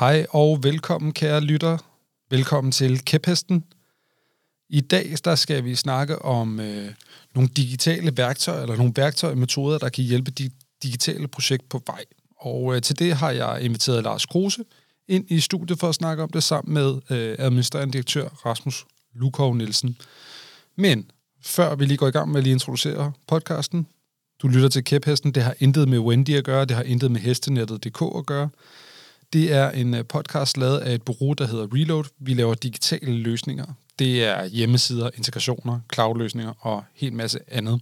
Hej og velkommen, kære lytter. Velkommen til Kæphesten. I dag der skal vi snakke om øh, nogle digitale værktøjer, eller nogle værktøjer og metoder, der kan hjælpe dit digitale projekt på vej. Og øh, til det har jeg inviteret Lars Kruse ind i studiet for at snakke om det sammen med øh, administrerende direktør Rasmus Lukov Nielsen. Men før vi lige går i gang med at lige introducere podcasten, du lytter til Kæphesten, det har intet med Wendy at gøre, det har intet med hestenettet.dk at gøre. Det er en øh, podcast lavet af et bureau, der hedder Reload. Vi laver digitale løsninger. Det er hjemmesider, integrationer, cloud-løsninger og helt masse andet.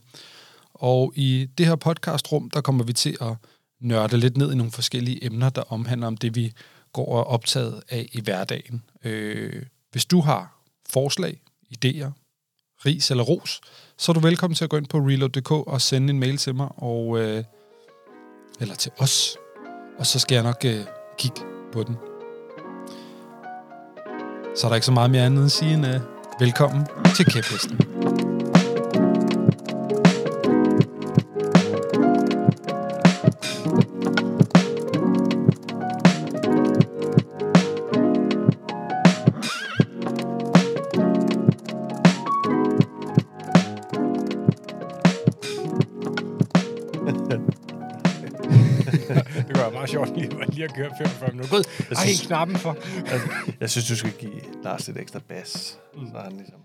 Og i det her podcastrum, der kommer vi til at nørde lidt ned i nogle forskellige emner, der omhandler om det, vi går og er optaget af i hverdagen. Øh, hvis du har forslag, idéer, ris eller ros, så er du velkommen til at gå ind på reload.dk og sende en mail til mig, og, øh, eller til os, og så skal jeg nok øh, kig på den. Så er der ikke så meget mere andet at sige end uh, velkommen til Kæphesten. Lige, at køre 45 minutter. Gud, ej, synes- knappen for. Jeg, jeg synes, du skal give Lars lidt ekstra bas. Så han ligesom...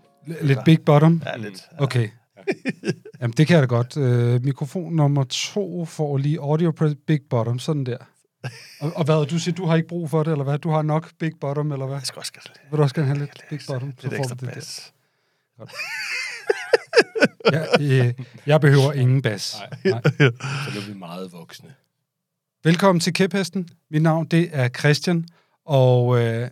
Lidt big bottom? Ja, lidt. Okay. Jamen, det kan jeg da godt. Øh, mikrofon nummer to får lige audio pre- big bottom, sådan der. Og, og hvad, du siger, du har ikke brug for det, eller hvad? Du har nok big bottom, eller hvad? Jeg skal også have lidt, Vil du også gerne have lidt big bottom? Så lidt får ekstra det bas. der. Jeg, øh, jeg behøver ingen bas. Nej. Så nu er vi meget voksne. Velkommen til Kæphesten. Mit navn det er Christian, og øh,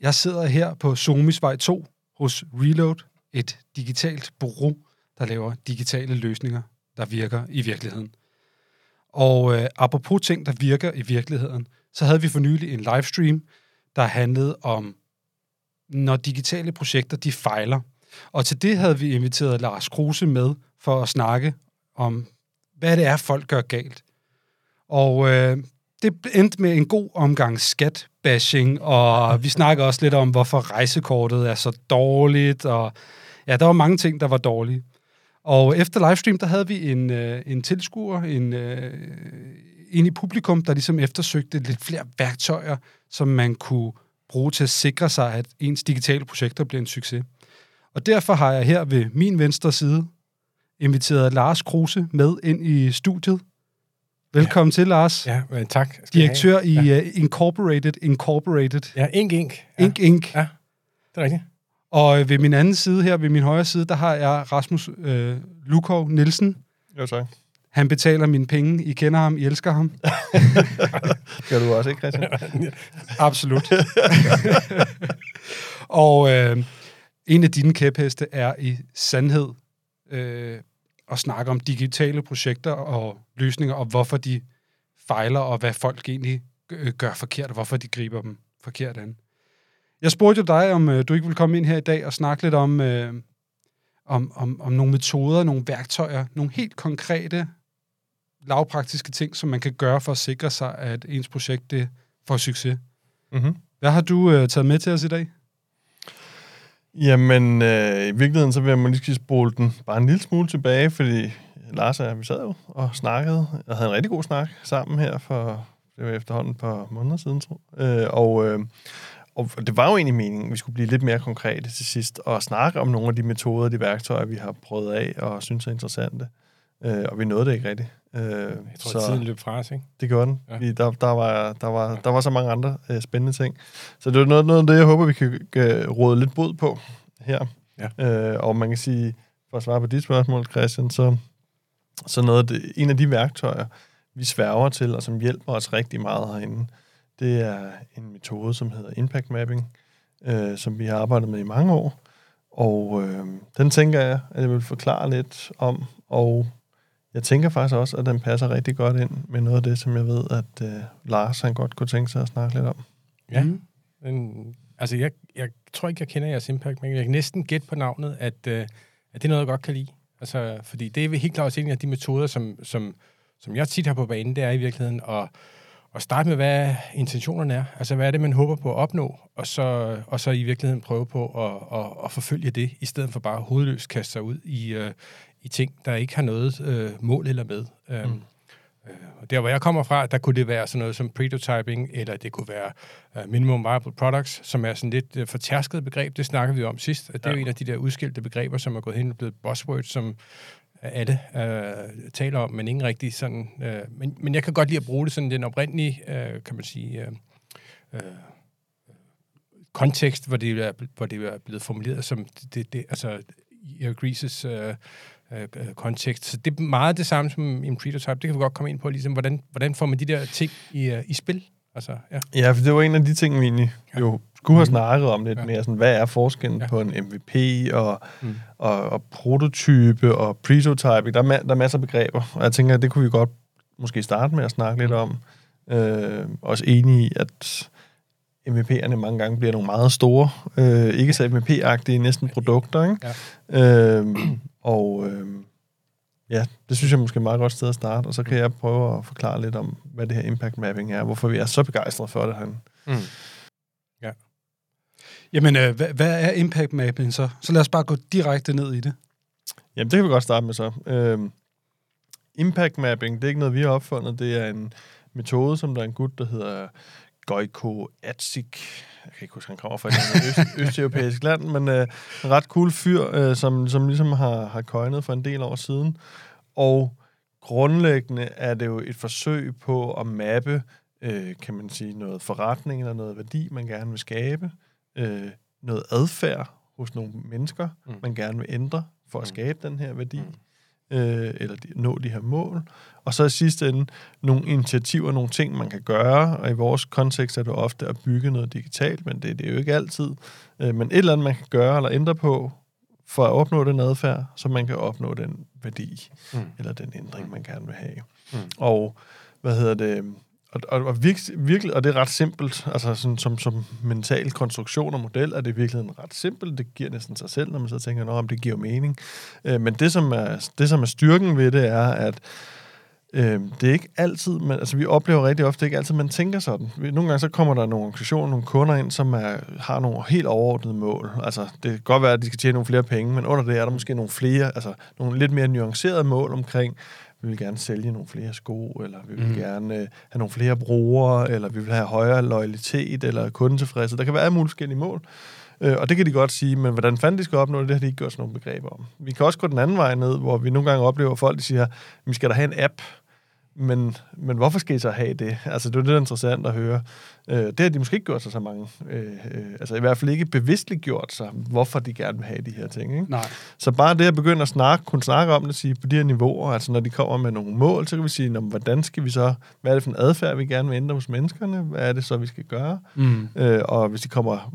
jeg sidder her på Somisvej 2 hos Reload, et digitalt bureau, der laver digitale løsninger, der virker i virkeligheden. Og øh, apropos ting, der virker i virkeligheden, så havde vi for nylig en livestream, der handlede om, når digitale projekter de fejler. Og til det havde vi inviteret Lars Kruse med for at snakke om, hvad det er, folk gør galt. Og øh, det endte med en god omgang skat-bashing, og vi snakker også lidt om, hvorfor rejsekortet er så dårligt, og ja, der var mange ting, der var dårlige. Og efter livestream, der havde vi en, øh, en tilskuer, en, øh, en i publikum, der ligesom eftersøgte lidt flere værktøjer, som man kunne bruge til at sikre sig, at ens digitale projekter bliver en succes. Og derfor har jeg her ved min venstre side inviteret Lars Kruse med ind i studiet. Velkommen ja. til, Lars. Ja, tak. skal Direktør i Ja. uh, Incorporated Incorporated. Ja, ink, ink. Ja, Ink Inc. Ja, det er rigtigt. Og øh, ved min anden side her, ved min højre side, der har jeg Rasmus øh, Lukov Nielsen. Jo, tak. Han betaler mine penge. I kender ham, I elsker ham. Skal du også, ikke, Christian? Absolut. og øh, en af dine kæpheste er i sandhed øh, at snakke om digitale projekter og løsninger, og hvorfor de fejler, og hvad folk egentlig øh, gør forkert, og hvorfor de griber dem forkert an. Jeg spurgte jo dig, om øh, du ikke ville komme ind her i dag og snakke lidt om, øh, om, om, om nogle metoder, nogle værktøjer, nogle helt konkrete, lavpraktiske ting, som man kan gøre for at sikre sig, at ens projekt det får succes. Mm-hmm. Hvad har du øh, taget med til os i dag? Jamen, øh, i virkeligheden, så vil jeg måske lige spole den bare en lille smule tilbage, fordi Lars og jeg, vi sad jo og snakkede, og havde en rigtig god snak sammen her for, det var efterhånden et par måneder siden, tror jeg. Øh, og, øh, og det var jo egentlig meningen, at vi skulle blive lidt mere konkrete til sidst, og snakke om nogle af de metoder, de værktøjer, vi har prøvet af, og synes er interessante. Øh, og vi nåede det ikke rigtigt. Øh, Jeg tror, så... tiden løb fra os, ikke? det gjorde den. Ja. Der, der, var, der, var, der var så mange andre øh, spændende ting. Så det er noget, noget af det, jeg håber, vi kan øh, råde lidt bod på her. Ja. Øh, og man kan sige, for at svare på dit spørgsmål, Christian, så, så noget af det, en af de værktøjer, vi sværger til, og som hjælper os rigtig meget herinde, det er en metode, som hedder Impact Mapping, øh, som vi har arbejdet med i mange år. Og øh, den tænker jeg, at jeg vil forklare lidt om, og jeg tænker faktisk også, at den passer rigtig godt ind med noget af det, som jeg ved, at øh, Lars han godt kunne tænke sig at snakke lidt om. Ja. Mm. Men, altså, jeg, jeg tror ikke, jeg kender jeres impact, men jeg kan næsten gætte på navnet, at, øh, at det er noget, jeg godt kan lide. Altså, fordi det er helt klart også en af de metoder, som, som, som jeg tit har på banen, det er i virkeligheden at, at starte med, hvad intentionerne er. Altså, hvad er det, man håber på at opnå, og så, og så i virkeligheden prøve på at, at, at forfølge det, i stedet for bare hovedløst kaste sig ud i, uh, i ting, der ikke har noget uh, mål eller med. Um, mm. Uh, der, hvor jeg kommer fra, der kunne det være sådan noget som prototyping, eller det kunne være uh, minimum viable products, som er sådan lidt uh, fortærsket begreb. Det snakker vi om sidst. Det er ja. jo en af de der udskilte begreber, som er gået hen og blevet buzzwords, som alle øh, taler om, men ingen rigtig sådan... Øh, men, men jeg kan godt lide at bruge det sådan den oprindelige, øh, kan man sige, øh, øh, kontekst, hvor det, er, hvor det er blevet formuleret som det, det, altså Eric Reeses øh, øh, kontekst. Så det er meget det samme som en prototype. Det kan vi godt komme ind på, ligesom, hvordan, hvordan får man de der ting i, uh, i spil? Altså, ja. ja, for det var en af de ting, vi egentlig ja. jo skulle have mm. snakket om lidt ja. mere. Sådan, hvad er forskellen ja. på en MVP og, mm. og, og prototype og prototype? Der er, der er masser af begreber, og jeg tænker, at det kunne vi godt måske starte med at snakke lidt om. Øh, også enige i, at MVP'erne mange gange bliver nogle meget store, øh, ikke så MVP-agtige, næsten produkter, ikke? Ja. Øh, og øh, ja, det synes jeg måske er et meget godt sted at starte, og så kan jeg prøve at forklare lidt om, hvad det her impact mapping er, hvorfor vi er så begejstrede for det her. Mm. Ja. Jamen, øh, hvad, hvad er impact mapping så? Så lad os bare gå direkte ned i det. Jamen, det kan vi godt starte med så. Øh, impact mapping, det er ikke noget, vi har opfundet. Det er en metode, som der er en gut, der hedder Gojko Atsik. Jeg kan ikke huske, han kommer fra et øst, østeuropæisk land, men øh, en ret cool fyr, øh, som, som ligesom har, har coinet for en del år siden. Og grundlæggende er det jo et forsøg på at mappe, øh, kan man sige, noget forretning eller noget værdi, man gerne vil skabe, øh, noget adfærd hos nogle mennesker, mm. man gerne vil ændre for at mm. skabe den her værdi. Mm øh, eller de, nå de her mål. Og så i sidste ende nogle initiativer, nogle ting, man kan gøre, og i vores kontekst er det ofte at bygge noget digitalt, men det, det er jo ikke altid. Øh, men et eller andet, man kan gøre eller ændre på, for at opnå den adfærd, så man kan opnå den værdi, mm. eller den ændring, man gerne vil have. Mm. Og hvad hedder det? Og, og, og virkelig, virkelig, og det er ret simpelt, altså sådan, som, som mental konstruktion og model er det virkelig ret simpelt. Det giver næsten sig selv, når man så tænker, om det giver mening. Øh, men det som, er, det, som er styrken ved det, er, at øh, det er ikke altid, men, altså vi oplever rigtig ofte, det er ikke altid, man tænker sådan. Nogle gange så kommer der nogle organisationer, nogle kunder ind, som er, har nogle helt overordnede mål. Altså det kan godt være, at de skal tjene nogle flere penge, men under det er der måske nogle flere, altså nogle lidt mere nuancerede mål omkring, vi vil gerne sælge nogle flere sko, eller vi vil mm. gerne øh, have nogle flere brugere, eller vi vil have højere loyalitet, eller kundetilfredshed. Der kan være alle mulige forskellige mål. Øh, og det kan de godt sige, men hvordan fanden de skal opnå det, det har de ikke gjort sådan nogle begreber om. Vi kan også gå den anden vej ned, hvor vi nogle gange oplever, at folk de siger, vi skal da have en app, men, men hvorfor skal I så have det? Altså, det er det, er interessant at høre. Øh, det har de måske ikke gjort sig så mange. Øh, øh, altså, i hvert fald ikke bevidstligt gjort sig, hvorfor de gerne vil have de her ting. Ikke? Nej. Så bare det at begynde at snakke, kunne snakke om det, sige på de her niveauer, altså når de kommer med nogle mål, så kan vi sige, hvordan skal vi så, hvad er det for en adfærd, vi gerne vil ændre hos menneskerne? Hvad er det så, vi skal gøre? Mm. Øh, og hvis de kommer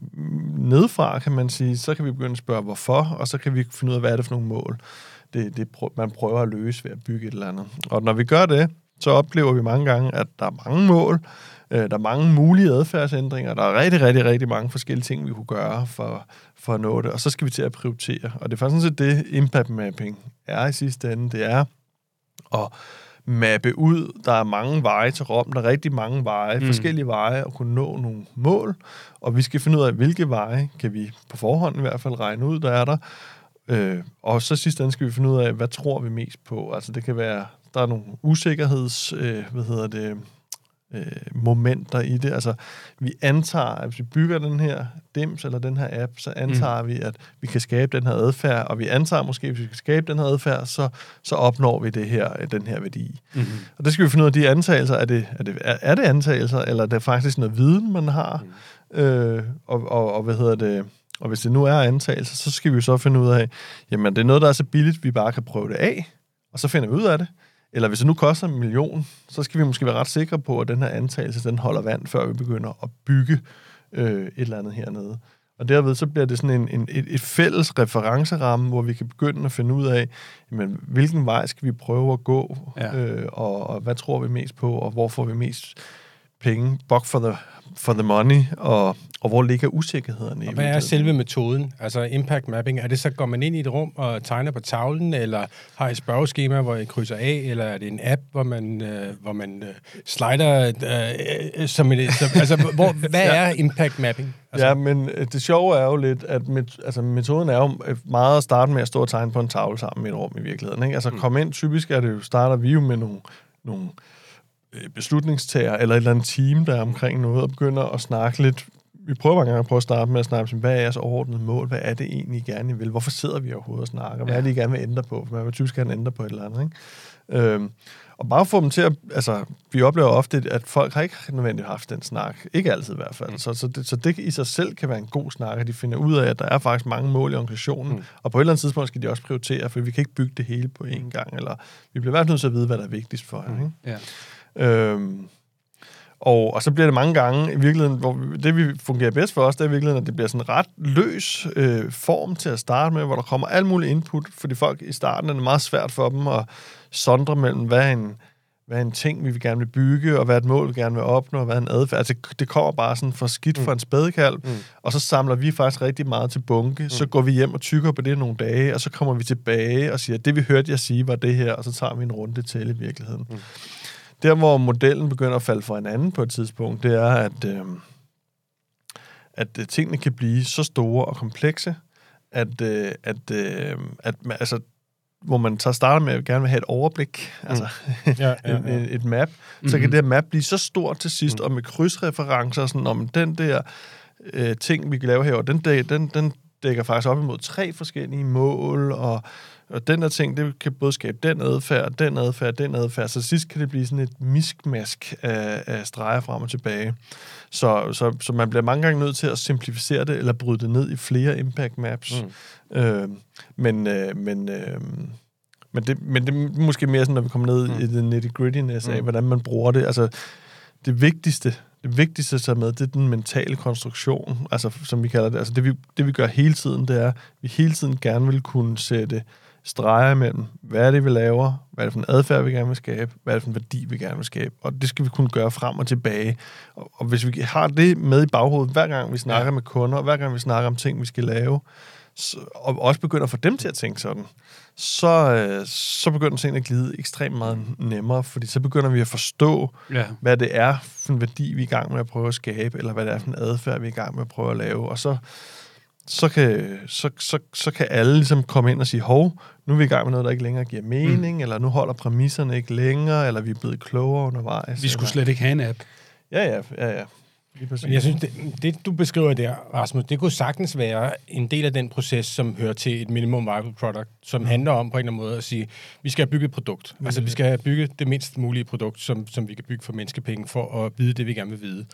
nedfra, kan man sige, så kan vi begynde at spørge, hvorfor, og så kan vi finde ud af, hvad er det for nogle mål, det, det man prøver at løse ved at bygge et eller andet. Og når vi gør det, så oplever vi mange gange, at der er mange mål, øh, der er mange mulige adfærdsændringer, der er rigtig, rigtig, rigtig mange forskellige ting, vi kunne gøre for, for at nå det, og så skal vi til at prioritere. Og det er faktisk sådan det, impact mapping er i sidste ende. Det er at mappe ud. Der er mange veje til Rom. Der er rigtig mange veje, mm. forskellige veje at kunne nå nogle mål. Og vi skal finde ud af, hvilke veje kan vi på forhånd i hvert fald regne ud, der er der. Øh, og så sidst ende skal vi finde ud af, hvad tror vi mest på. Altså det kan være der er nogle usikkerheds, øh, hvad hedder det, øh, momenter i det. Altså, vi antager, at hvis vi bygger den her DIMS eller den her app, så antager mm. vi, at vi kan skabe den her adfærd, og vi antager måske, at hvis vi kan skabe den her adfærd, så, så opnår vi det her, den her værdi. Mm. Og det skal vi finde ud af, de antagelser, er det, er det, er det antagelser, eller er det faktisk noget viden, man har? Mm. Øh, og, og, og hvad hedder det... Og hvis det nu er antagelser, så skal vi jo så finde ud af, jamen det er noget, der er så billigt, vi bare kan prøve det af, og så finder vi ud af det. Eller hvis det nu koster en million, så skal vi måske være ret sikre på, at den her antagelse, den holder vand, før vi begynder at bygge øh, et eller andet hernede. Og derved så bliver det sådan en, en, et, et fælles referenceramme, hvor vi kan begynde at finde ud af, jamen, hvilken vej skal vi prøve at gå, ja. øh, og, og hvad tror vi mest på, og hvor får vi mest penge, buck for the, for the money, og, og hvor ligger usikkerhederne? i Og hvad er selve metoden? Altså impact mapping, er det så, går man ind i et rum og tegner på tavlen, eller har et spørgeskema, hvor I krydser af, eller er det en app, hvor man, øh, hvor man øh, slider øh, øh, som et... Som, altså, hvor, hvad er impact mapping? Altså, Ja, men øh, det sjove er jo lidt, at met, altså, metoden er jo øh, meget at starte med at stå og tegne på en tavle sammen i et rum i virkeligheden. Ikke? Altså Mm. komme ind, typisk er det jo, starter vi jo med nogle, nogle øh, beslutningstager eller et eller andet team, der er omkring noget, og begynder at snakke lidt. Vi prøver mange gange at prøve at starte med at snakke om, hvad er jeres overordnede mål? Hvad er det egentlig, I gerne vil? Hvorfor sidder vi overhovedet og snakker? Hvad er det, I gerne vil ændre på? For man vil typisk gerne ændre på et eller andet. Ikke? Øhm, og bare få dem til at... Altså, vi oplever ofte, at folk har ikke nødvendigt haft den snak. Ikke altid i hvert fald. Mm. Så, så, det, så det i sig selv kan være en god snak, at de finder ud af, at der er faktisk mange mål i organisationen. Mm. Og på et eller andet tidspunkt skal de også prioritere, for vi kan ikke bygge det hele på én gang. Eller vi bliver i hvert fald nødt til at vide, hvad der er vigtigst for jer. Ikke? Ja. Øhm, og, og så bliver det mange gange i virkeligheden, hvor det vi fungerer bedst for os, det er i virkeligheden, at det bliver sådan en ret løs øh, form til at starte med, hvor der kommer alt muligt input, fordi folk i starten er det meget svært for dem at sondre mellem, hvad en, hvad er en ting, vi vil gerne vil bygge, og hvad er et mål, vi gerne vil opnå, og hvad er en adfærd. Altså, det kommer bare sådan for skidt for en spædekalv, mm. og så samler vi faktisk rigtig meget til bunke, mm. så går vi hjem og tykker på det nogle dage, og så kommer vi tilbage og siger, det vi hørte jer sige var det her, og så tager vi en runde til i virkeligheden. Mm. Der, hvor modellen begynder at falde for hinanden på et tidspunkt, det er, at, øh, at øh, tingene kan blive så store og komplekse, at, øh, at, øh, at altså, hvor man så starter med at gerne vil have et overblik, mm. altså ja, ja, en, ja. en, et map, mm-hmm. så kan det her map blive så stort til sidst, mm. og med krydsreferencer, sådan om den der øh, ting, vi kan lave herovre, den, den, den dækker faktisk op imod tre forskellige mål, og, og den der ting, det kan både skabe den adfærd, den adfærd, den adfærd, så sidst kan det blive sådan et miskmask af, af streger frem og tilbage. Så, så, så man bliver mange gange nødt til at simplificere det, eller bryde det ned i flere impact maps. Mm. Øh, men, øh, men, øh, men, det, men det er måske mere sådan, når vi kommer ned mm. i det nitty-grittiness af, Mm. hvordan man bruger det. Altså, det vigtigste, det vigtigste at tage med, det er den mentale konstruktion, altså, som vi kalder det. Altså, det, vi, det, vi gør hele tiden, det er, at vi hele tiden gerne vil kunne sætte streger imellem, hvad er det, vi laver, hvad er det for en adfærd, vi gerne vil skabe, hvad er det for en værdi, vi gerne vil skabe, og det skal vi kunne gøre frem og tilbage. Og, og hvis vi har det med i baghovedet, hver gang vi snakker ja. med kunder, og hver gang vi snakker om ting, vi skal lave, så, og også begynder at få dem til at tænke sådan, så, øh, så begynder tingene at glide ekstremt meget nemmere, fordi så begynder vi at forstå, Ja. hvad det er for en værdi, vi er i gang med at prøve at skabe, eller hvad det er for en adfærd, vi er i gang med at prøve at lave. Og så, så, kan, så, så, så kan alle ligesom komme ind og sige, hov, nu er vi i gang med noget, der ikke længere giver mening, mm. eller nu holder præmisserne ikke længere, eller vi er blevet klogere undervejs. Vi skulle eller, slet ikke have en app. Ja, ja, ja, ja. Men jeg synes, det, det du beskriver der, Rasmus, det kunne sagtens være en del af den proces, som hører til et minimum viable product, som handler om på en eller anden måde at sige, vi skal have bygget et produkt. Mm. Altså, vi skal have bygget det mindst mulige produkt, som, som vi kan bygge for menneskepenge, for at vide det, vi gerne vil vide.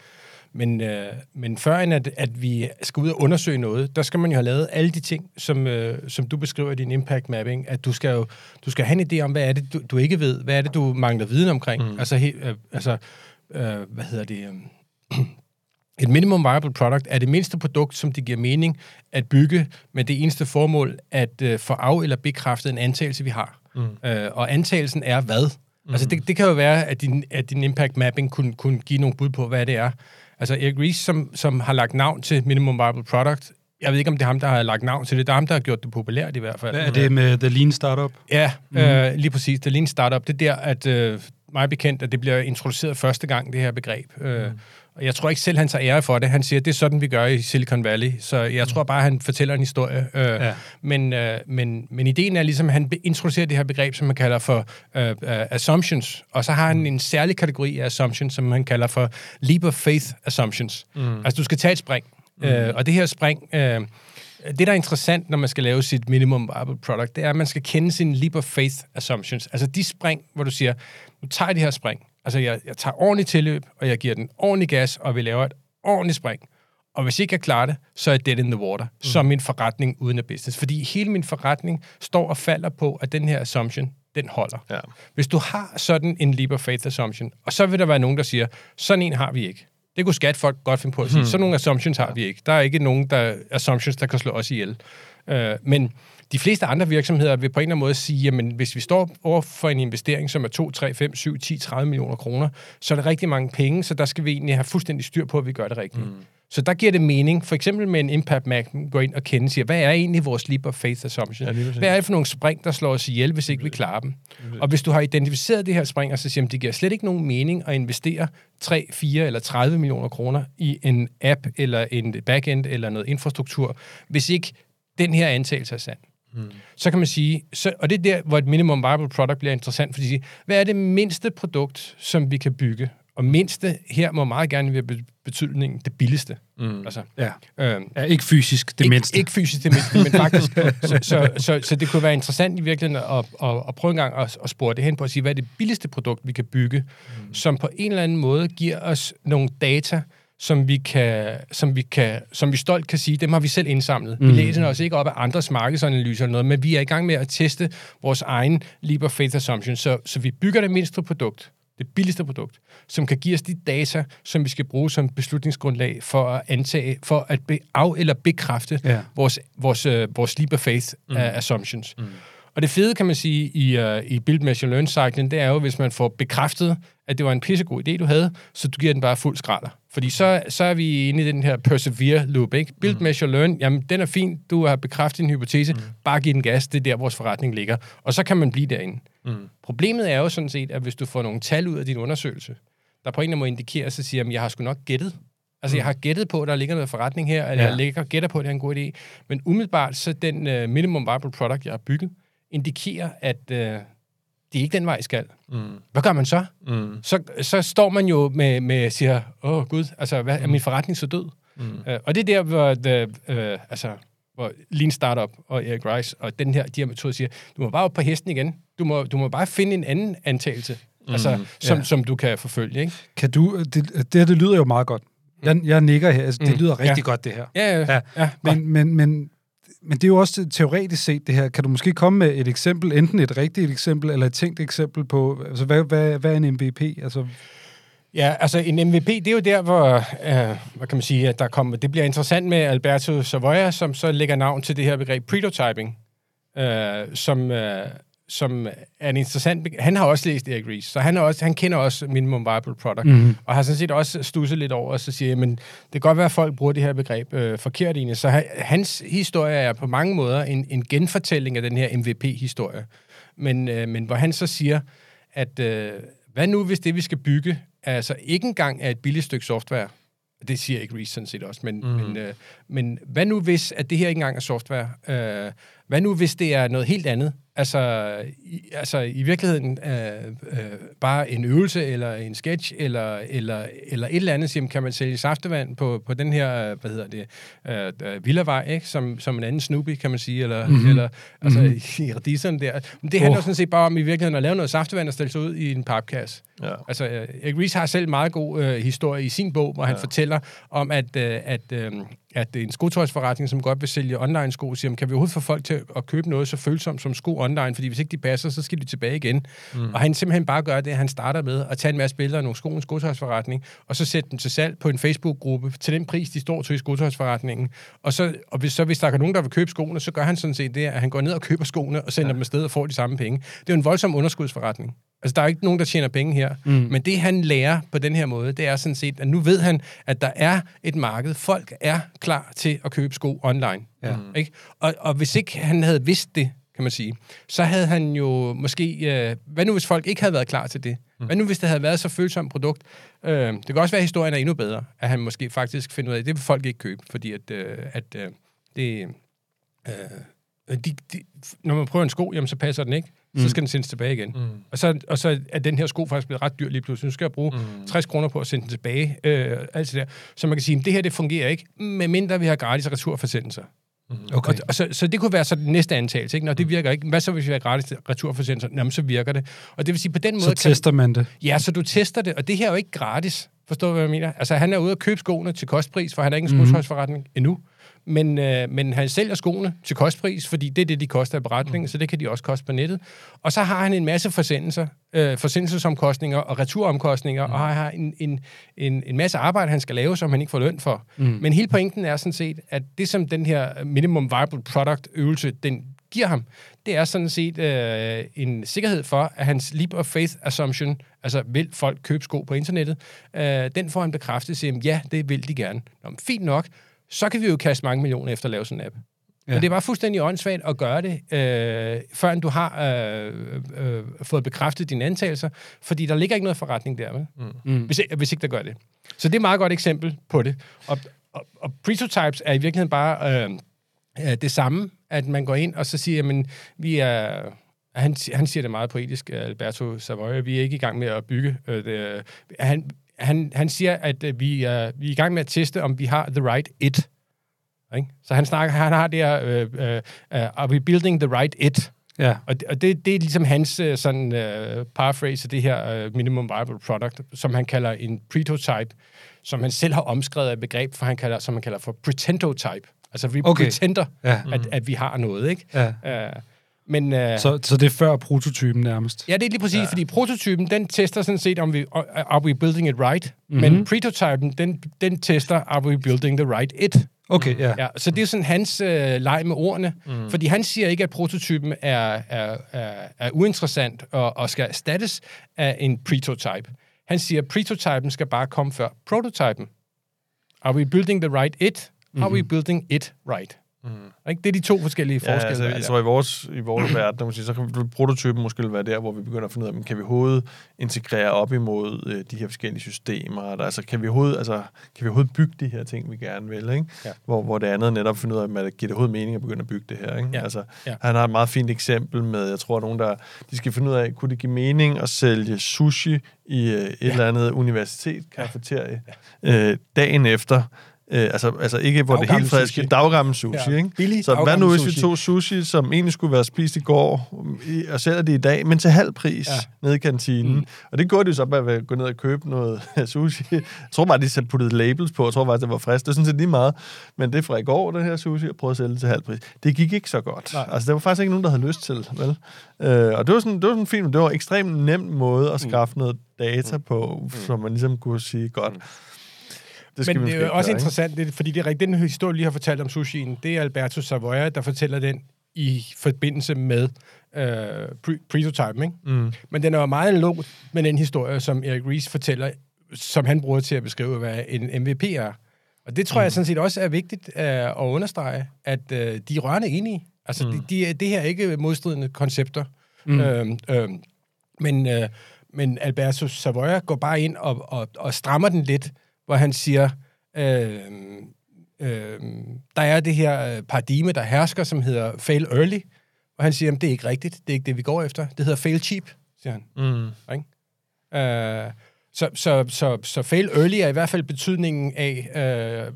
Men, øh, men før end at, at vi skal ud og undersøge noget, der skal man jo have lavet alle de ting, som, øh, som du beskriver i din impact mapping, at du skal jo du skal have en idé om, hvad er det, du, du ikke ved, hvad er det, du mangler viden omkring. Mm. Altså, he, øh, altså øh, hvad hedder det... Øh, et minimum viable product er det mindste produkt, som det giver mening at bygge med det eneste formål at øh, få af- eller bekræftet en antagelse, vi har. Mm. Øh, og antagelsen er hvad? Mm. Altså det, det kan jo være, at din, at din impact mapping kunne, kunne give nogle bud på, hvad det er. Altså Eric Ries, som, som har lagt navn til minimum viable product, jeg ved ikke, om det er ham, der har lagt navn til det. Det er ham, der har gjort det populært i hvert fald. Hvad er det med The Lean Startup? Ja, mm. øh, lige præcis. Er Lean Startup. Det er der, at øh, mig bekendt, at det bliver introduceret første gang, det her begreb. Øh, og jeg tror ikke selv, han tager ære for det. Han siger, det er sådan, vi gør i Silicon Valley. Så jeg tror bare, han fortæller en historie. Øh, Ja. men, øh, men, men ideen er ligesom, at han introducerer det her begreb, som man kalder for øh, øh, assumptions. Og så har han en særlig kategori af assumptions, som man kalder for leap of faith assumptions. Mm. Altså, du skal tage et spring. Mm. Øh, og det her spring... Øh, det, der er interessant, når man skal lave sit minimum viable product, det er, at man skal kende sine leap of faith assumptions. Altså de spring, hvor du siger, nu tager jeg det her spring. Altså jeg, jeg tager ordentligt tilløb, og jeg giver den ordentlig gas, og vi laver et ordentligt spring. Og hvis ikke jeg klarer det, så er dead in the water. Mm. Så er min forretning uden af business. Fordi hele min forretning står og falder på, at den her assumption, den holder. Ja. Hvis du har sådan en leap of faith assumption, og så vil der være nogen, der siger, sådan en har vi ikke. Det kunne skatfolk godt finde på at sige. Hmm. Sådan nogle assumptions har vi ikke. Der er ikke nogen der, assumptions, der kan slå os ihjel. Uh, men de fleste andre virksomheder vil på en eller anden måde sige, jamen hvis vi står over for en investering, som er 2, 3, 5, 7, 10, 30 millioner kroner, så er det rigtig mange penge, så der skal vi egentlig have fuldstændig styr på, at vi gør det rigtigt. Mm. Så der giver det mening, for eksempel med en Impact Mac, går ind og kende siger, hvad er egentlig vores leap of faith assumption? Ja, hvad er det for nogle spring, der slår os ihjel, hvis ikke vi klarer dem? Og hvis du har identificeret det her spring, og så siger, at det giver slet ikke nogen mening at investere 3, 4 eller 30 millioner kroner i en app, eller en backend, eller noget infrastruktur, hvis ikke den her antagelse er sand. Hmm. Så kan man sige, så, og det er der, hvor et minimum viable product bliver interessant, fordi hvad er det mindste produkt, som vi kan bygge? Og mindste her må meget gerne være be- betydningen det billigste. Mm. Altså, Ja. øhm, ja, ikke fysisk, det ikke, mindste. Ikke fysisk det mindste, men faktisk. så, så, så, så det kunne være interessant i virkeligheden at, at, at prøve en gang at, at spore det hen på at sige, hvad er det billigste produkt, vi kan bygge, mm. som på en eller anden måde giver os nogle data, som vi, kan, som, vi kan, som vi stolt kan sige, dem har vi selv indsamlet. Mm. Vi læser os ikke op af andres markedsanalyser eller noget, men vi er i gang med at teste vores egen leap of faith assumption. Så, så vi bygger det mindste produkt, det billigste produkt, som kan give os de data, som vi skal bruge som beslutningsgrundlag for at antage, for at be, af- eller bekræfte Ja. vores, vores, uh, vores leap of faith mm. uh, assumptions. Mm. Og det fede, kan man sige, i, uh, i Build, Measure, Learn-cyklen, det er jo, hvis man får bekræftet, at det var en pissegod idé, du havde, så du giver den bare fuld skralder. Fordi så, så er vi inde i den her persevere-loop, ikke? Build, mm. Measure, Learn, jamen, den er fin, du har bekræftet din hypotese, mm. bare giv den gas, det er der, vores forretning ligger. Og så kan man blive derinde. Mm. Problemet er jo sådan set, at hvis du får nogle tal ud af din undersøgelse, der på en eller anden måde indikerer, så siger, at jeg har sgu nok gættet. Altså, jeg har gættet på, at der ligger noget forretning her, eller Ja. jeg ligger, gætter på, at det er en god idé. Men umiddelbart, så den uh, minimum viable product, jeg har bygget, indikerer, at uh, det er ikke den vej, jeg skal. Mm. Hvad gør man så? Mm. Så, så står man jo med, med siger, åh gud, altså, hvad, er min forretning så død? Mm. Uh, og det er der, hvor, the, uh, altså, hvor Lean Startup og Erik Rice og den her, de her metoder siger, du må bare op på hesten igen. Du må, du må bare finde en anden antagelse, mm, altså, som, ja. som du kan forfølge. Ikke? Kan du, det, det, her, det lyder jo meget godt. Jeg, jeg nikker her, altså, det Mm. lyder rigtig Ja. godt, det her. Ja, ja, Ja, ja. Men, Men, men, men, det er jo også teoretisk set, det her. Kan du måske komme med et eksempel, enten et rigtigt eksempel, eller et tænkt eksempel på, altså, hvad, hvad, hvad er en MVP? Altså, ja, altså en MVP, det er jo der, hvor, øh, hvad kan man sige, at der kommer, det bliver interessant med Alberto Savoia, som så lægger navn til det her begreb prototyping, øh, som, øh, som er en interessant... Han har også læst Erik Ries, så han, er også, han kender også minimum viable product, Mhm. og har sådan set også stusset lidt over, og så siger, men det kan godt være, at folk bruger det her begreb øh, forkert egentlig. Så han, hans historie er på mange måder en, en genfortælling af den her MVP-historie. Men, øh, men hvor han så siger, at øh, hvad nu, hvis det, vi skal bygge, altså ikke engang er et billigt stykke software, det siger ikke Reese sådan set også, men, mm. men, øh, men hvad nu hvis, at det her ikke engang er software? Øh, hvad nu hvis det er noget helt andet? Altså i, altså, i virkeligheden øh, øh, bare en øvelse, eller en sketch, eller, eller, eller et eller andet, siger, kan man sælge saftevand på, på den her, øh, hvad hedder det, øh, øh, villavej, ikke? Som, som en anden Snoopy, kan man sige, eller, mm-hmm. eller altså mm-hmm. i radiserne der. Men det handler Oh. sådan set bare om i virkeligheden at lave noget saftevand og stille sig ud i en papkasse. Ja. Altså, øh, Erik Ries har selv meget god øh, historie i sin bog, hvor ja. han fortæller om, at, øh, at, øh, at en skotøjsforretning, som godt vil sælge online sko, siger, kan vi overhovedet få folk til at købe noget så følsomt som sko online, fordi hvis ikke de passer, så skal de tilbage igen. Mm. Og han simpelthen bare gør det, at han starter med at tage en masse billeder af nogle sko i en skotøjsforretning, og så sætte dem til salg på en Facebook-gruppe til den pris, de står til i skotøjsforretningen. Og, så, og hvis, så hvis der er nogen, der vil købe skoene, så gør han sådan set det, at han går ned og køber skoene og sender ja. dem afsted og får de samme penge. Det er jo en voldsom underskudsforretning. Altså, der er ikke nogen, der tjener penge her. Mm. Men det, han lærer på den her måde, det er sådan set, at nu ved han, at der er et marked. Folk er klar til at købe sko online. Ja. Ikke? Og, og hvis ikke han havde vidst det, kan man sige, så havde han jo måske... Øh, hvad nu, hvis folk ikke havde været klar til det? Hvad nu, hvis det havde været så følsomt produkt? Øh, det kan også være, at historien er endnu bedre, at han måske faktisk finder ud af, at det vil folk ikke købe, fordi at, øh, at øh, det... Øh, de, de, når man prøver en sko, jamen, så passer den ikke. Så skal den sendes tilbage igen. Mm. Og, så, og så er den her sko faktisk blevet ret dyr lige pludselig. Nu skal jeg bruge mm. 60 kroner på at sende den tilbage. Øh, alt det der. Så man kan sige, at det her det fungerer ikke, medmindre vi har gratis returforsendelser. Okay. Og, og så, så det kunne være så den næste antagelse. Ikke? Når det virker ikke, hvad så hvis vi har gratis returforsendelser? Jamen, så virker det. Og det vil sige, på den måde... Så tester man det. Ja, så du tester det, og det her er jo ikke gratis. Forstår du, hvad jeg mener? Altså, han er ude at købe skoene til kostpris, for han er ikke en skotøjsforretning endnu. Men, øh, men han sælger skoene til kostpris, fordi det er det, de koster i beretningen, mm. så det kan de også koste på nettet. Og så har han en masse forsendelser, øh, forsendelsesomkostninger og returomkostninger, mm. og har en, en, en, en masse arbejde, han skal lave, som han ikke får løn for. Mm. Men hele pointen er sådan set, at det som den her minimum viable product øvelse, den, giver ham, det er sådan set øh, en sikkerhed for, at hans leap of faith assumption, altså vil folk købe sko på internettet, øh, den får han bekræftet, siger, ja, det vil de gerne. Nå, fint nok, så kan vi jo kaste mange millioner efter at lave sådan en app. Ja. Men det er bare fuldstændig åndssvagt at gøre det, øh, før du har øh, øh, fået bekræftet dine antagelser, fordi der ligger ikke noget forretning der, vel? Mm. Hvis, hvis ikke der gør det. Så det er et meget godt eksempel på det. Og, og, og prototypes er i virkeligheden bare øh, øh, det samme, at man går ind og så siger, at vi er... Han, han siger det meget poetisk, Alberto Savoy, vi er ikke i gang med at bygge. Øh, det, han, han, han siger, at øh, vi, er, vi er i gang med at teste, om vi har the right it. Ikke? Så han snakker, han har det her, uh, uh, are we building the right it? Ja. Og, og det, det er ligesom hans uh, sådan uh, paraphrase af det her uh, minimum viable product, som han kalder en prototype, som han selv har omskrevet et begreb, for han kalder, som han kalder for pretendotype. Altså vi okay. pretender, ja. at, at vi har noget, ikke? Ja. Uh, men, uh, så, så det er før prototypen nærmest? Ja, det er lige præcis, ja. fordi prototypen, den tester sådan set, om vi, are we building it right? Mm-hmm. Men prototypen, den, den tester, are we building the right it? Okay, ja. ja. Så det er sådan hans øh, leg med ordene. Mm. Fordi han siger ikke, at prototypen er, er, er, er uinteressant og, og skal erstattes af en prototype. Han siger, at prototypen skal bare komme før prototypen. Are we building the right it? Are mm-hmm. we building it right? Mm. Ikke? Det er de to forskellige ja, forskelle. Altså, jeg tror, i vores, i vores verden, sige, så kan prototypen måske være der, hvor vi begynder at finde ud af, kan vi overhovedet integrere op imod øh, de her forskellige systemer? Der, altså, kan vi, overhovedet, altså, kan vi overhovedet bygge de her ting, vi gerne vil? Ikke? Ja. Hvor, hvor det andet netop finde ud af, at det giver det overhovedet mening at begynde at bygge det her. Ikke? Ja. Altså, ja. Han har et meget fint eksempel med, jeg tror, nogen, der de skal finde ud af, kunne det give mening at sælge sushi i øh, et ja. eller andet universitet, kafeterie, ja. øh, dagen efter, Øh, altså, altså ikke, hvor det er helt friske, daggammel sushi, ja. ikke? Billig, så hvad nu, hvis vi tog sushi, som egentlig skulle være spist i går, og sælger det i dag, men til halv pris ja. nede i kantinen. Mm. Og det går de så bare at gå ned og købe noget sushi. Jeg tror bare, de puttede labels på, jeg tror faktisk, det var frisk. Det er sådan set lige meget. Men det er fra i går, den her sushi, og prøvede at sælge det til halv pris. Det gik ikke så godt. Nej. Altså, der var faktisk ikke nogen, der havde lyst til, vel? Øh, og det var sådan, det var sådan fint, det var en ekstremt nem måde at mm. skaffe mm. noget data på, mm. som man ligesom kunne sige, godt, mm det skal Men det er også gøre, interessant, det, fordi det er rigtigt, den historie, lige har fortalt om sushien, det er Alberto Savoia, der fortæller den i forbindelse med øh, prototypen, ikke? Mm. Men den er jo meget analog med den historie, som Erik Ries fortæller, som han bruger til at beskrive, hvad en MVP er. Og det tror mm. jeg sådan set også er vigtigt øh, at understrege, at øh, de er rørende enige. Altså, mm. de, de, det her er ikke modstridende koncepter. Mm. Øh, øh, men, øh, men Alberto Savoia går bare ind og, og, og strammer den lidt, hvor han siger, øh, øh, der er det her paradigme, der hersker, som hedder fail early, og han siger, at det er ikke rigtigt, det er ikke det, vi går efter. Det hedder fail cheap, siger han. Mm. Ikke? Øh, så, så, så, så fail early er i hvert fald betydningen af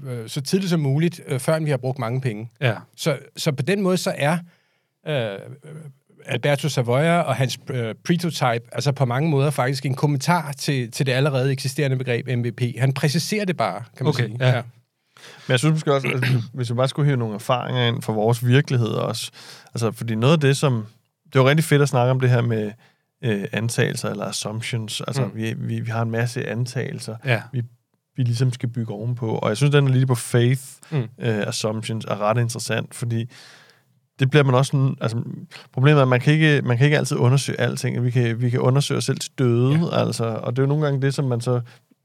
øh, øh, så tidligt som muligt, øh, før vi har brugt mange penge. Ja. Så, så på den måde så er øh, Alberto Savoia og hans øh, prototype, altså på mange måder faktisk en kommentar til, til det allerede eksisterende begreb MVP. Han præciserer det bare, kan man okay, sige. Ja. ja. Men jeg synes måske også, at hvis vi bare skulle have nogle erfaringer ind fra vores virkelighed også, altså fordi noget af det, som... Det var rigtig fedt at snakke om det her med øh, antagelser eller assumptions. Altså, mm. vi, vi, vi har en masse antagelser, ja. vi, vi ligesom skal bygge ovenpå. Og jeg synes, den er lige på faith mm. øh, assumptions er ret interessant, fordi det bliver man også... Altså, problemet er, at man kan ikke, man kan ikke altid undersøge alting. Vi kan, vi kan undersøge os selv til døde, ja. altså. Og det er jo nogle gange det, som man så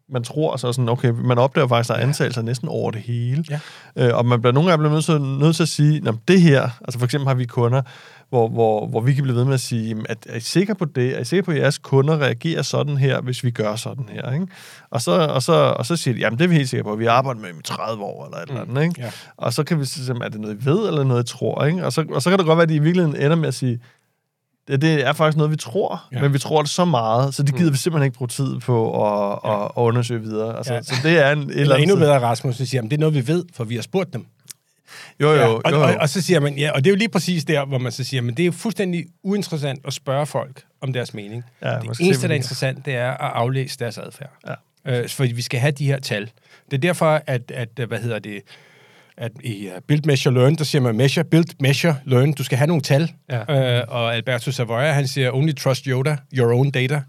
man tror så sådan, okay, man opdager faktisk, at der er antagelser næsten over det hele. Ja. Øh, og man bliver nogle gange nødt til, nødt til at sige, det her, altså for eksempel har vi kunder, hvor, hvor, hvor vi kan blive ved med at sige, at er I sikre på det? Er I sikre på, at jeres kunder reagerer sådan her, hvis vi gør sådan her? Ikke? Og, så, og, så, og så siger de, jamen det er vi helt sikre på, vi arbejder med dem i 30 år eller et mm. eller andet. Ikke? Ja. Og så kan vi sige, er det noget, I ved, eller noget, I tror? Ikke? Og, så, og så kan det godt være, at de i virkeligheden ender med at sige, det, det er faktisk noget, vi tror, ja. men vi tror det så meget, så det gider mm. vi simpelthen ikke bruge tid på at, ja. at, at undersøge videre. Altså, ja. Så det er en... Et eller endnu bedre, Rasmus, at sige, det er noget, vi ved, for vi har spurgt dem. Jo, jo, ja, og, jo, jo. Og, og, så siger man, ja, og det er jo lige præcis der, hvor man så siger, men det er fuldstændig uinteressant at spørge folk om deres mening. Ja, det eneste, der er interessant, det er at aflæse deres adfærd. Ja. Øh, for vi skal have de her tal. Det er derfor, at, at hvad hedder det, at i uh, Build, Measure, Learn, der siger man measure, build, measure, learn. Du skal have nogle tal. Ja. Uh, og Alberto Savoia, han siger, only trust Yoda, your own data.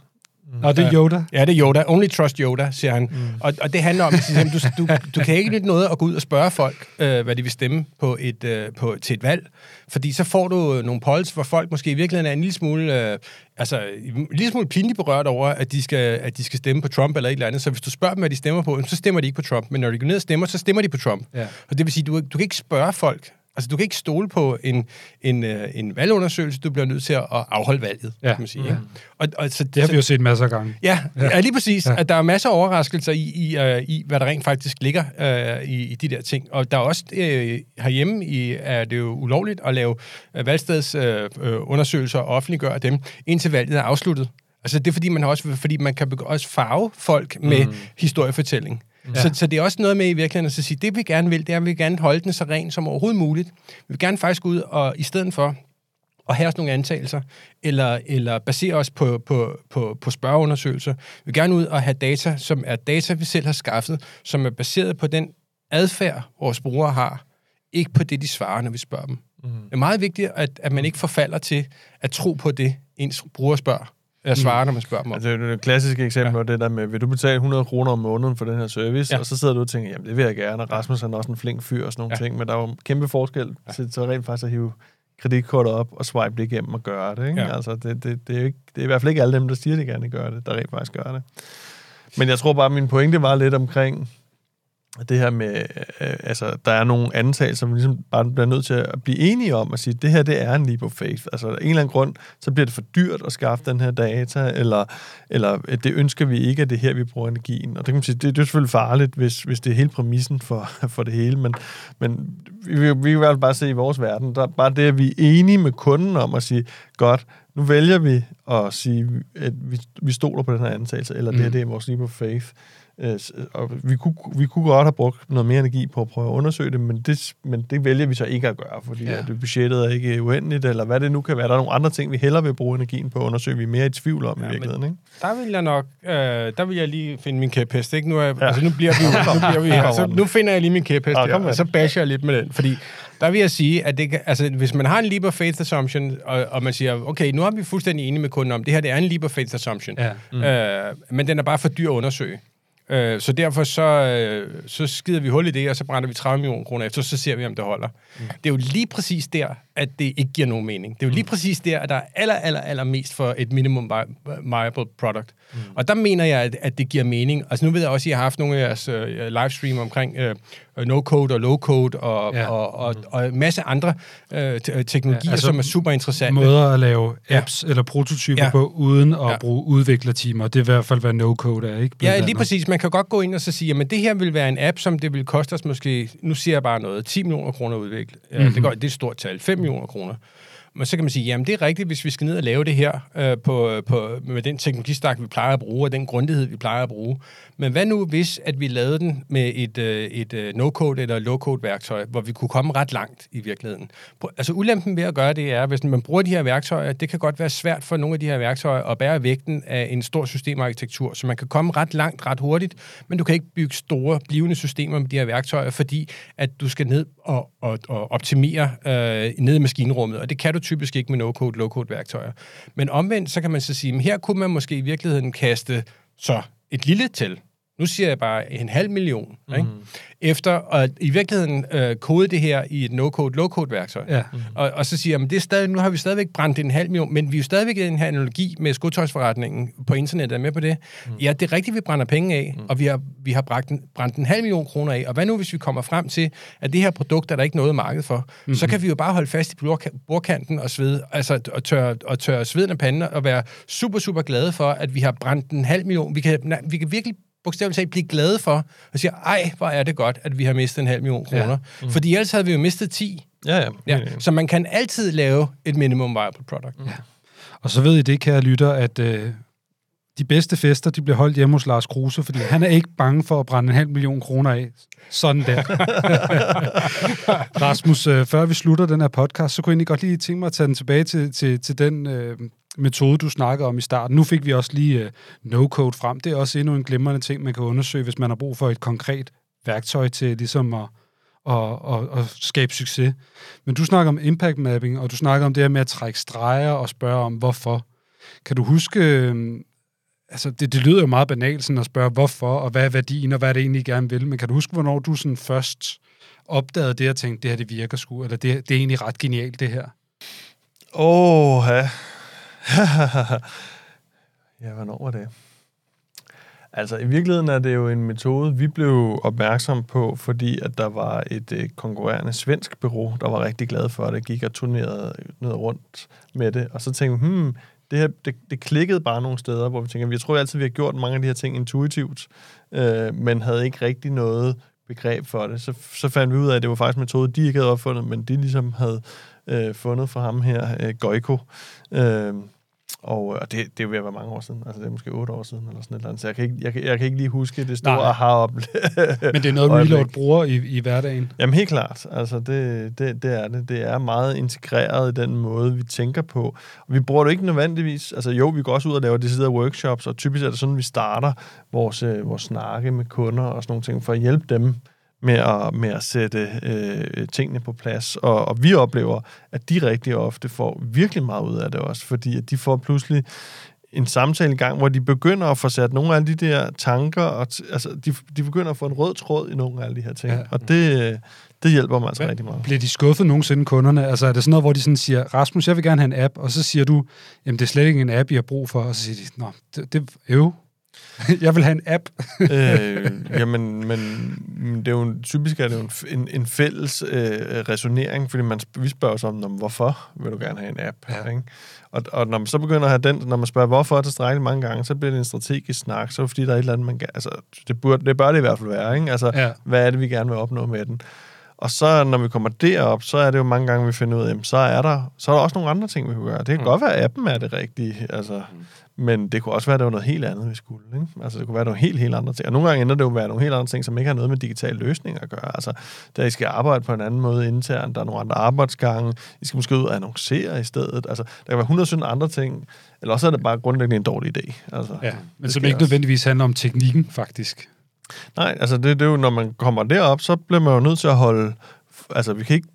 Nå, det er Yoda. Ja, det er Yoda. Only trust Yoda, siger han. Mm. Og, og det handler om, at du, du, du kan ikke nytte noget at gå ud og spørge folk, øh, hvad de vil stemme på et, øh, på, til et valg. Fordi så får du nogle polls, hvor folk måske i virkeligheden er en lille smule, øh, altså, en lille smule pinligt berørt over, at de, skal, at de skal stemme på Trump eller et eller andet. Så hvis du spørger dem, hvad de stemmer på, så stemmer de ikke på Trump. Men når de går ned og stemmer, så stemmer de på Trump. Ja. Og det vil sige, du, du kan ikke spørge folk, Altså, du kan ikke stole på en, en, øh, en valgundersøgelse, du bliver nødt til at afholde valget, ja. kan man sige. Ja. Ikke? Og, og, så, det har vi jo set masser af gange. Ja, ja. lige præcis. Ja. At der er masser af overraskelser i, i, uh, i hvad der rent faktisk ligger uh, i, i de der ting. Og der er også uh, herhjemme i, er det jo ulovligt at lave uh, valgstedsundersøgelser uh, og offentliggøre dem, indtil valget er afsluttet. Altså, det er fordi, man har også, fordi man kan også farve folk med mm. historiefortælling. Ja. Så, så det er også noget med i virkeligheden at sige, det vi gerne vil, det er, at vi gerne holde den så ren som overhovedet muligt. Vi vil gerne faktisk ud og i stedet for at have os nogle antagelser, eller, eller basere os på, på, på, på spørgeundersøgelser. Vi vil gerne ud og have data, som er data, vi selv har skaffet, som er baseret på den adfærd, vores brugere har, ikke på det, de svarer, når vi spørger dem. Mm. Det er meget vigtigt, at, at man ikke forfalder til at tro på det, ens bruger spørger jeg svarer, når man spørger mig. Altså, det er et klassisk eksempel ja. det der med, vil du betale 100 kroner om måneden for den her service? Ja. Og så sidder du og tænker, jamen det vil jeg gerne, og Rasmus er også en flink fyr og sådan nogle ja. ting, men der er jo kæmpe forskel ja. til så rent faktisk at hive kreditkortet op og swipe det igennem og gøre det. Ikke? Ja. Altså, det, det, det, er ikke, det er i hvert fald ikke alle dem, der siger, at de gerne gør det, der rent faktisk gør det. Men jeg tror bare, at min pointe var lidt omkring, det her med, øh, altså, der er nogle antagelser, som ligesom bare bliver nødt til at blive enige om at sige, det her, det er en leap of faith. Altså, af en eller anden grund, så bliver det for dyrt at skaffe den her data, eller, eller det ønsker vi ikke, at det her, vi bruger energien. Og det kan man sige, det, det er selvfølgelig farligt, hvis, hvis det er hele præmissen for, for det hele, men, men vi, vi, kan i bare se i vores verden, der er bare det, at vi er enige med kunden om at sige, godt, nu vælger vi at sige, at vi, vi stoler på den her antagelse, eller mm. det her, det er vores leap of faith. Øh, og vi kunne, vi kunne godt have brugt noget mere energi på at prøve at undersøge det, men det, men det vælger vi så ikke at gøre, fordi ja. det budgettet er ikke uendeligt, eller hvad det nu kan være. Der er nogle andre ting, vi hellere vil bruge energien på at undersøge, vi er mere i tvivl om ja, i virkeligheden. Ikke? Der vil jeg nok, øh, der vil jeg lige finde min kæphest. Ikke? Nu, er, ja. altså, nu bliver vi, nu bliver vi her, så nu finder jeg lige min kæphest, ja, og så basher jeg lidt med den, fordi der vil jeg sige, at det, altså, hvis man har en leap of faith assumption, og, og man siger, okay, nu er vi fuldstændig enige med kunden om, det her det er en leap of faith assumption, ja. mm. øh, men den er bare for dyr at undersøge. Øh, så derfor så, øh, så skider vi hul i det, og så brænder vi 30 millioner kroner efter, så ser vi, om det holder. Mm. Det er jo lige præcis der, at det ikke giver nogen mening. Det er jo lige mm. præcis der, at der er aller, aller, aller mest for et minimum viable product. Mm. Og der mener jeg, at, at det giver mening. Altså nu ved jeg også, at I har haft nogle af jeres uh, livestream omkring uh, no-code og low-code og, ja. og, og, og, en masse andre uh, teknologier, ja, altså som er super interessante. Måder at lave apps ja. eller prototyper ja. på, uden at ja. bruge udviklertimer. Det er i hvert fald, hvad no-code er, ikke? Ja, lige andet. præcis. Man kan godt gå ind og så sige, at det her vil være en app, som det vil koste os måske, nu siger jeg bare noget, 10 millioner kroner at udvikle. Mm-hmm. Det, går, det er et stort tal, 5 millioner kroner. Men så kan man sige, jamen det er rigtigt, hvis vi skal ned og lave det her øh, på, på, med den teknologistak, vi plejer at bruge, og den grundighed, vi plejer at bruge. Men hvad nu, hvis at vi lavede den med et, øh, et øh, no-code eller low-code værktøj, hvor vi kunne komme ret langt i virkeligheden? Altså ulempen ved at gøre det er, hvis man bruger de her værktøjer, det kan godt være svært for nogle af de her værktøjer at bære vægten af en stor systemarkitektur, så man kan komme ret langt ret hurtigt, men du kan ikke bygge store blivende systemer med de her værktøjer, fordi at du skal ned og, og, og optimere øh, ned i maskinrummet, og det kan du typisk ikke med no-code, low-code værktøjer. Men omvendt, så kan man så sige, at her kunne man måske i virkeligheden kaste så et lille til, nu siger jeg bare en halv million, mm. ikke? efter at i virkeligheden øh, kode det her i et no-code, low-code værktøj. Ja. Mm. Og, og så siger jeg, det er stadig, nu har vi stadigvæk brændt en halv million, men vi er jo stadigvæk i den her analogi med skotøjsforretningen på internettet, er med på det. Mm. Ja, det er rigtigt, vi brænder penge af, mm. og vi har, vi har brændt en, brændt en halv million kroner af. Og hvad nu, hvis vi kommer frem til, at det her produkt er der ikke noget marked for? Mm. Så kan vi jo bare holde fast i bordkanten og svede, altså og tørre, og tørre sveden af panden og være super, super glade for, at vi har brændt en halv million. Vi kan, vi kan virkelig bogstaveligt talt blive glade for, og siger, ej, hvor er det godt, at vi har mistet en halv million kroner. Ja. Mm. Fordi ellers havde vi jo mistet 10. Ja, ja. ja. Så man kan altid lave et minimum viable product. Ja. Og så ved I det, kære lytter, at øh, de bedste fester, de bliver holdt hjemme hos Lars Kruse, fordi han er ikke bange for at brænde en halv million kroner af. Sådan der. Rasmus, øh, før vi slutter den her podcast, så kunne jeg egentlig godt lige tænke mig at tage den tilbage til, til, til den øh, metode, du snakker om i starten. Nu fik vi også lige uh, no-code frem. Det er også endnu en glimrende ting, man kan undersøge, hvis man har brug for et konkret værktøj til ligesom at, at, at, at skabe succes. Men du snakker om impact mapping, og du snakker om det her med at trække streger og spørge om, hvorfor. Kan du huske, øhm, altså det, det lyder jo meget banalt sådan at spørge, hvorfor, og hvad er værdien, og hvad er det egentlig, I gerne vil. Men kan du huske, hvornår du sådan først opdagede det og tænkte, det her det virker sgu, eller det, det er egentlig ret genialt, det her? Åh, ja. ja, hvornår var det? Altså, i virkeligheden er det jo en metode, vi blev opmærksom på, fordi at der var et øh, konkurrerende svensk bureau, der var rigtig glad for det, gik og turnerede ned rundt med det, og så tænkte vi, hmm, det, her, det, det klikkede bare nogle steder, hvor vi tænker, vi tror altid, vi har gjort mange af de her ting intuitivt, øh, men havde ikke rigtig noget begreb for det. Så, så fandt vi ud af, at det var faktisk en metode, de ikke havde opfundet, men de ligesom havde øh, fundet for ham her, øh, Goiko. Øh, og, og det, det er at være mange år siden. Altså, det er måske otte år siden, eller sådan et eller andet. Så jeg kan ikke, jeg kan, jeg kan ikke lige huske det store aha op Men det er noget, Reload bruger i, i hverdagen? Jamen, helt klart. Altså, det, det, det er det. Det er meget integreret i den måde, vi tænker på. Og vi bruger det ikke nødvendigvis... Altså, jo, vi går også ud og laver deciderede workshops, og typisk er det sådan, vi starter vores, øh, vores snakke med kunder og sådan nogle ting, for at hjælpe dem med at, med at sætte øh, tingene på plads. Og, og vi oplever, at de rigtig ofte får virkelig meget ud af det også, fordi at de får pludselig en samtale i gang, hvor de begynder at få sat nogle af de der tanker, og altså, de, de begynder at få en rød tråd i nogle af alle de her ting. Ja. Og det, det hjælper mig altså Hvad, rigtig meget. Bliver de skuffet nogensinde, kunderne? Altså er det sådan noget, hvor de sådan siger, Rasmus, jeg vil gerne have en app, og så siger du, jamen det er slet ikke en app, jeg har brug for, og så siger de, nå, det, det øv, jeg vil have en app. øh, jamen, men det er jo en, typisk er det jo en, en, fælles øh, resonering, fordi man, vi spørger så om, hvorfor vil du gerne have en app? Ja. Ikke? Og, og når man så begynder at have den, når man spørger, hvorfor tilstrækkeligt mange gange, så bliver det en strategisk snak, så er det fordi, der er et eller andet, man altså, det, burde, det bør det i hvert fald være, ikke? Altså, ja. hvad er det, vi gerne vil opnå med den? Og så, når vi kommer derop, så er det jo mange gange, vi finder ud af, så er der, så er der også nogle andre ting, vi kan gøre. Det kan mm. godt være, at appen er det rigtige, altså, mm. Men det kunne også være, at det var noget helt andet, vi skulle. Ikke? Altså, det kunne være nogle helt, helt andre ting. Og nogle gange ender det jo være nogle helt andre ting, som ikke har noget med digitale løsninger at gøre. Altså, der I skal arbejde på en anden måde internt, der er nogle andre arbejdsgange, I skal måske ud og annoncere i stedet. Altså, der kan være 117 andre ting, eller også er det bare grundlæggende en dårlig idé. Altså, ja, men som ikke også. nødvendigvis handler om teknikken, faktisk. Nej, altså det, det er jo, når man kommer derop, så bliver man jo nødt til at holde... Altså, vi kan ikke,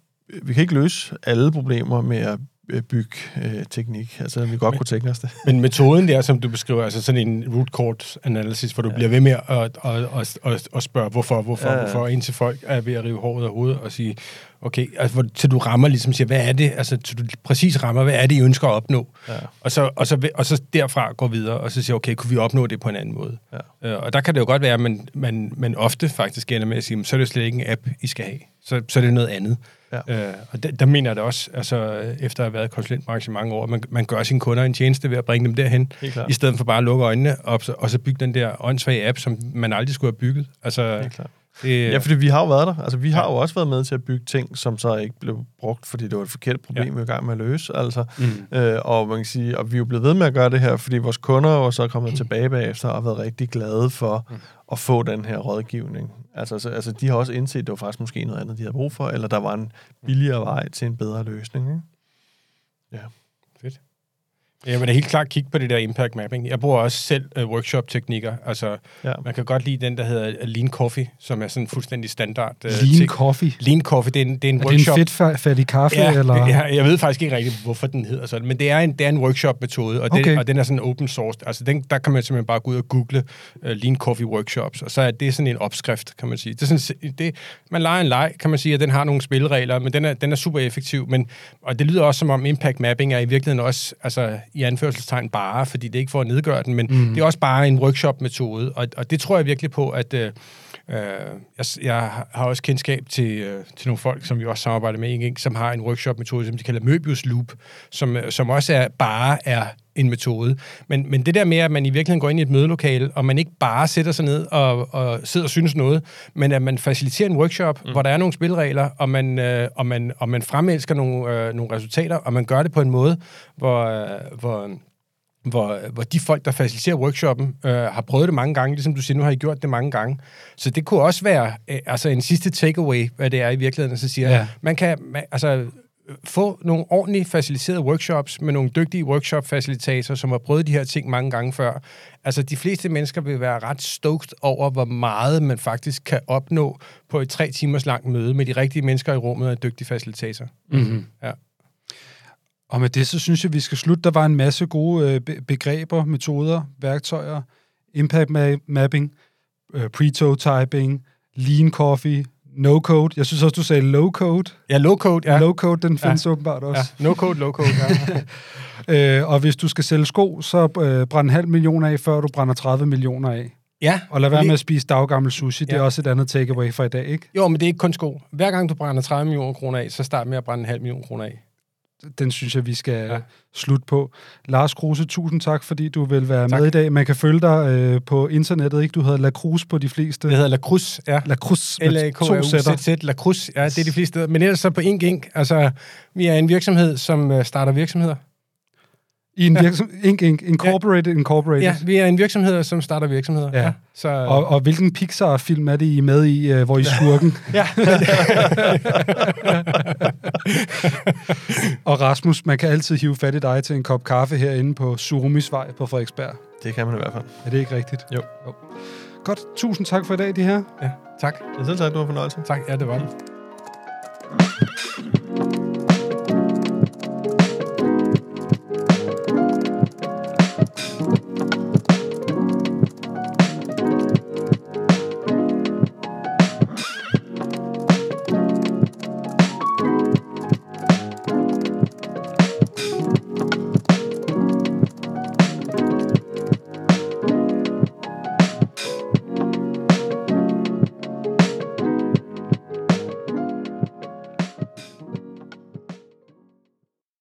vi kan ikke løse alle problemer med at øh, teknik. Altså, vi godt men, kunne tænke os det. Men metoden der, som du beskriver, altså sådan en root cause analysis, hvor du ja. bliver ved med at, at, at, at, at spørge, hvorfor, hvorfor, ja. hvorfor, indtil folk er ved at rive håret af hovedet og sige, okay, altså, hvor, så du rammer ligesom siger, hvad er det, altså, så du præcis rammer, hvad er det, I ønsker at opnå? Ja. Og, så, og, så, og så derfra går videre, og så siger, okay, kunne vi opnå det på en anden måde? Ja. Øh, og der kan det jo godt være, at man, man, man ofte faktisk ender med at sige, så er det slet ikke en app, I skal have. Så, så er det noget andet. Ja. Øh, og der, der mener jeg det også, altså, efter at have været konsulentbranche i mange år, man, man gør sine kunder en tjeneste ved at bringe dem derhen, i stedet for bare at lukke øjnene op, og så bygge den der åndssvage app, som man aldrig skulle have bygget. Altså, det, ja, fordi vi har jo været der. Altså, vi har jo også været med til at bygge ting, som så ikke blev brugt, fordi det var et forkert problem, ja. vi var i gang med at løse. Altså, mm. øh, og man kan sige, og vi er jo blevet ved med at gøre det her, fordi vores kunder er så kommet mm. tilbage bagefter og har været rigtig glade for mm. at få den her rådgivning. Altså, så, altså, de har også indset, at det var faktisk måske noget andet, de havde brug for, eller der var en billigere vej til en bedre løsning. Ikke? Ja. Fedt. Jeg vil da helt klart kigge på det der impact mapping. Jeg bruger også selv uh, workshop-teknikker. Altså, ja. man kan godt lide den, der hedder Lean Coffee, som er sådan fuldstændig standard. Uh, Lean ting. Coffee? Lean Coffee, det er en, det er en er workshop. det en fedtfattig kaffe? Ja, eller? Jeg, jeg ved faktisk ikke rigtigt, hvorfor den hedder sådan, men det er en, det er en workshop-metode, og, okay. det, og den er sådan open source. Altså, den, der kan man simpelthen bare gå ud og google uh, Lean Coffee workshops, og så er det sådan en opskrift, kan man sige. Det er sådan, det, man leger en leg, kan man sige, at den har nogle spilleregler, men den er, den er super effektiv. Men, og det lyder også som om impact mapping er i virkeligheden også, altså i anførselstegn, bare, fordi det er ikke for at nedgøre den, men mm. det er også bare en workshop-metode, og, og det tror jeg virkelig på, at øh, øh jeg, jeg har også kendskab til, øh, til nogle folk, som vi også samarbejder med, ikke, som har en workshop-metode, som de kalder Möbius Loop, som, som også er bare er en metode. Men, men det der med, at man i virkeligheden går ind i et mødelokale, og man ikke bare sætter sig ned og, og sidder og synes noget, men at man faciliterer en workshop, mm. hvor der er nogle spilregler, og man, øh, og man, og man fremelsker nogle, øh, nogle resultater, og man gør det på en måde, hvor, øh, hvor hvor, hvor de folk, der faciliterer workshoppen, øh, har prøvet det mange gange, ligesom du siger, nu har I gjort det mange gange. Så det kunne også være øh, altså en sidste takeaway, hvad det er i virkeligheden, så siger, ja. man kan man, altså, få nogle ordentligt faciliterede workshops med nogle dygtige workshop-facilitatorer, som har prøvet de her ting mange gange før. Altså, de fleste mennesker vil være ret stoked over, hvor meget man faktisk kan opnå på et tre timers langt møde med de rigtige mennesker i rummet og en dygtig facilitator. Mm-hmm. Ja. Og med det, så synes jeg, vi skal slutte. Der var en masse gode øh, be- begreber, metoder, værktøjer, impact ma- mapping, øh, prototyping, lean coffee, no code. Jeg synes også, du sagde low code. Ja, low code, ja. Ja. Low code, den findes ja. åbenbart også. ja. No code, low code, ja. Øh, og hvis du skal sælge sko, så øh, brænd en halv million af, før du brænder 30 millioner af. ja. Og lad være lige- med at spise daggammel sushi. Det er Ja. også et andet takeaway fra i dag, ikke? Jo, men det er ikke kun sko. Hver gang du brænder 30 millioner kroner af, så start med at brænde en halv million kroner af. Den synes jeg, vi skal Ja. slutte på. Lars Kruse, tusind tak, fordi du vil være Tak. med i dag. Man kan følge dig øh, på internettet, ikke? Du hedder La Cruz på de fleste. Det hedder La Cruz, ja. La Cruz l a k u z z La Cruz. Ja, det er de fleste steder. Men ellers så på en gæng. Altså, vi er en virksomhed, som øh, starter virksomheder. I en Ja. virksomhed, Inc. Inc. Incorporated, Incorporated. Ja, vi er en virksomhed, som starter virksomheder. Ja. Så, Og, og hvilken Pixar-film er det, I er med i, øh, hvor I er skurken? ja. og Rasmus, man kan altid hive fat i dig til en kop kaffe herinde på Surumis Vej på Frederiksberg. Det kan man i hvert fald. Er det ikke rigtigt? Jo. jo. Godt. Tusind tak for i dag, de her. ja, tak. Ja, selv tak, du var fornøjelse. Tak, ja, det var det.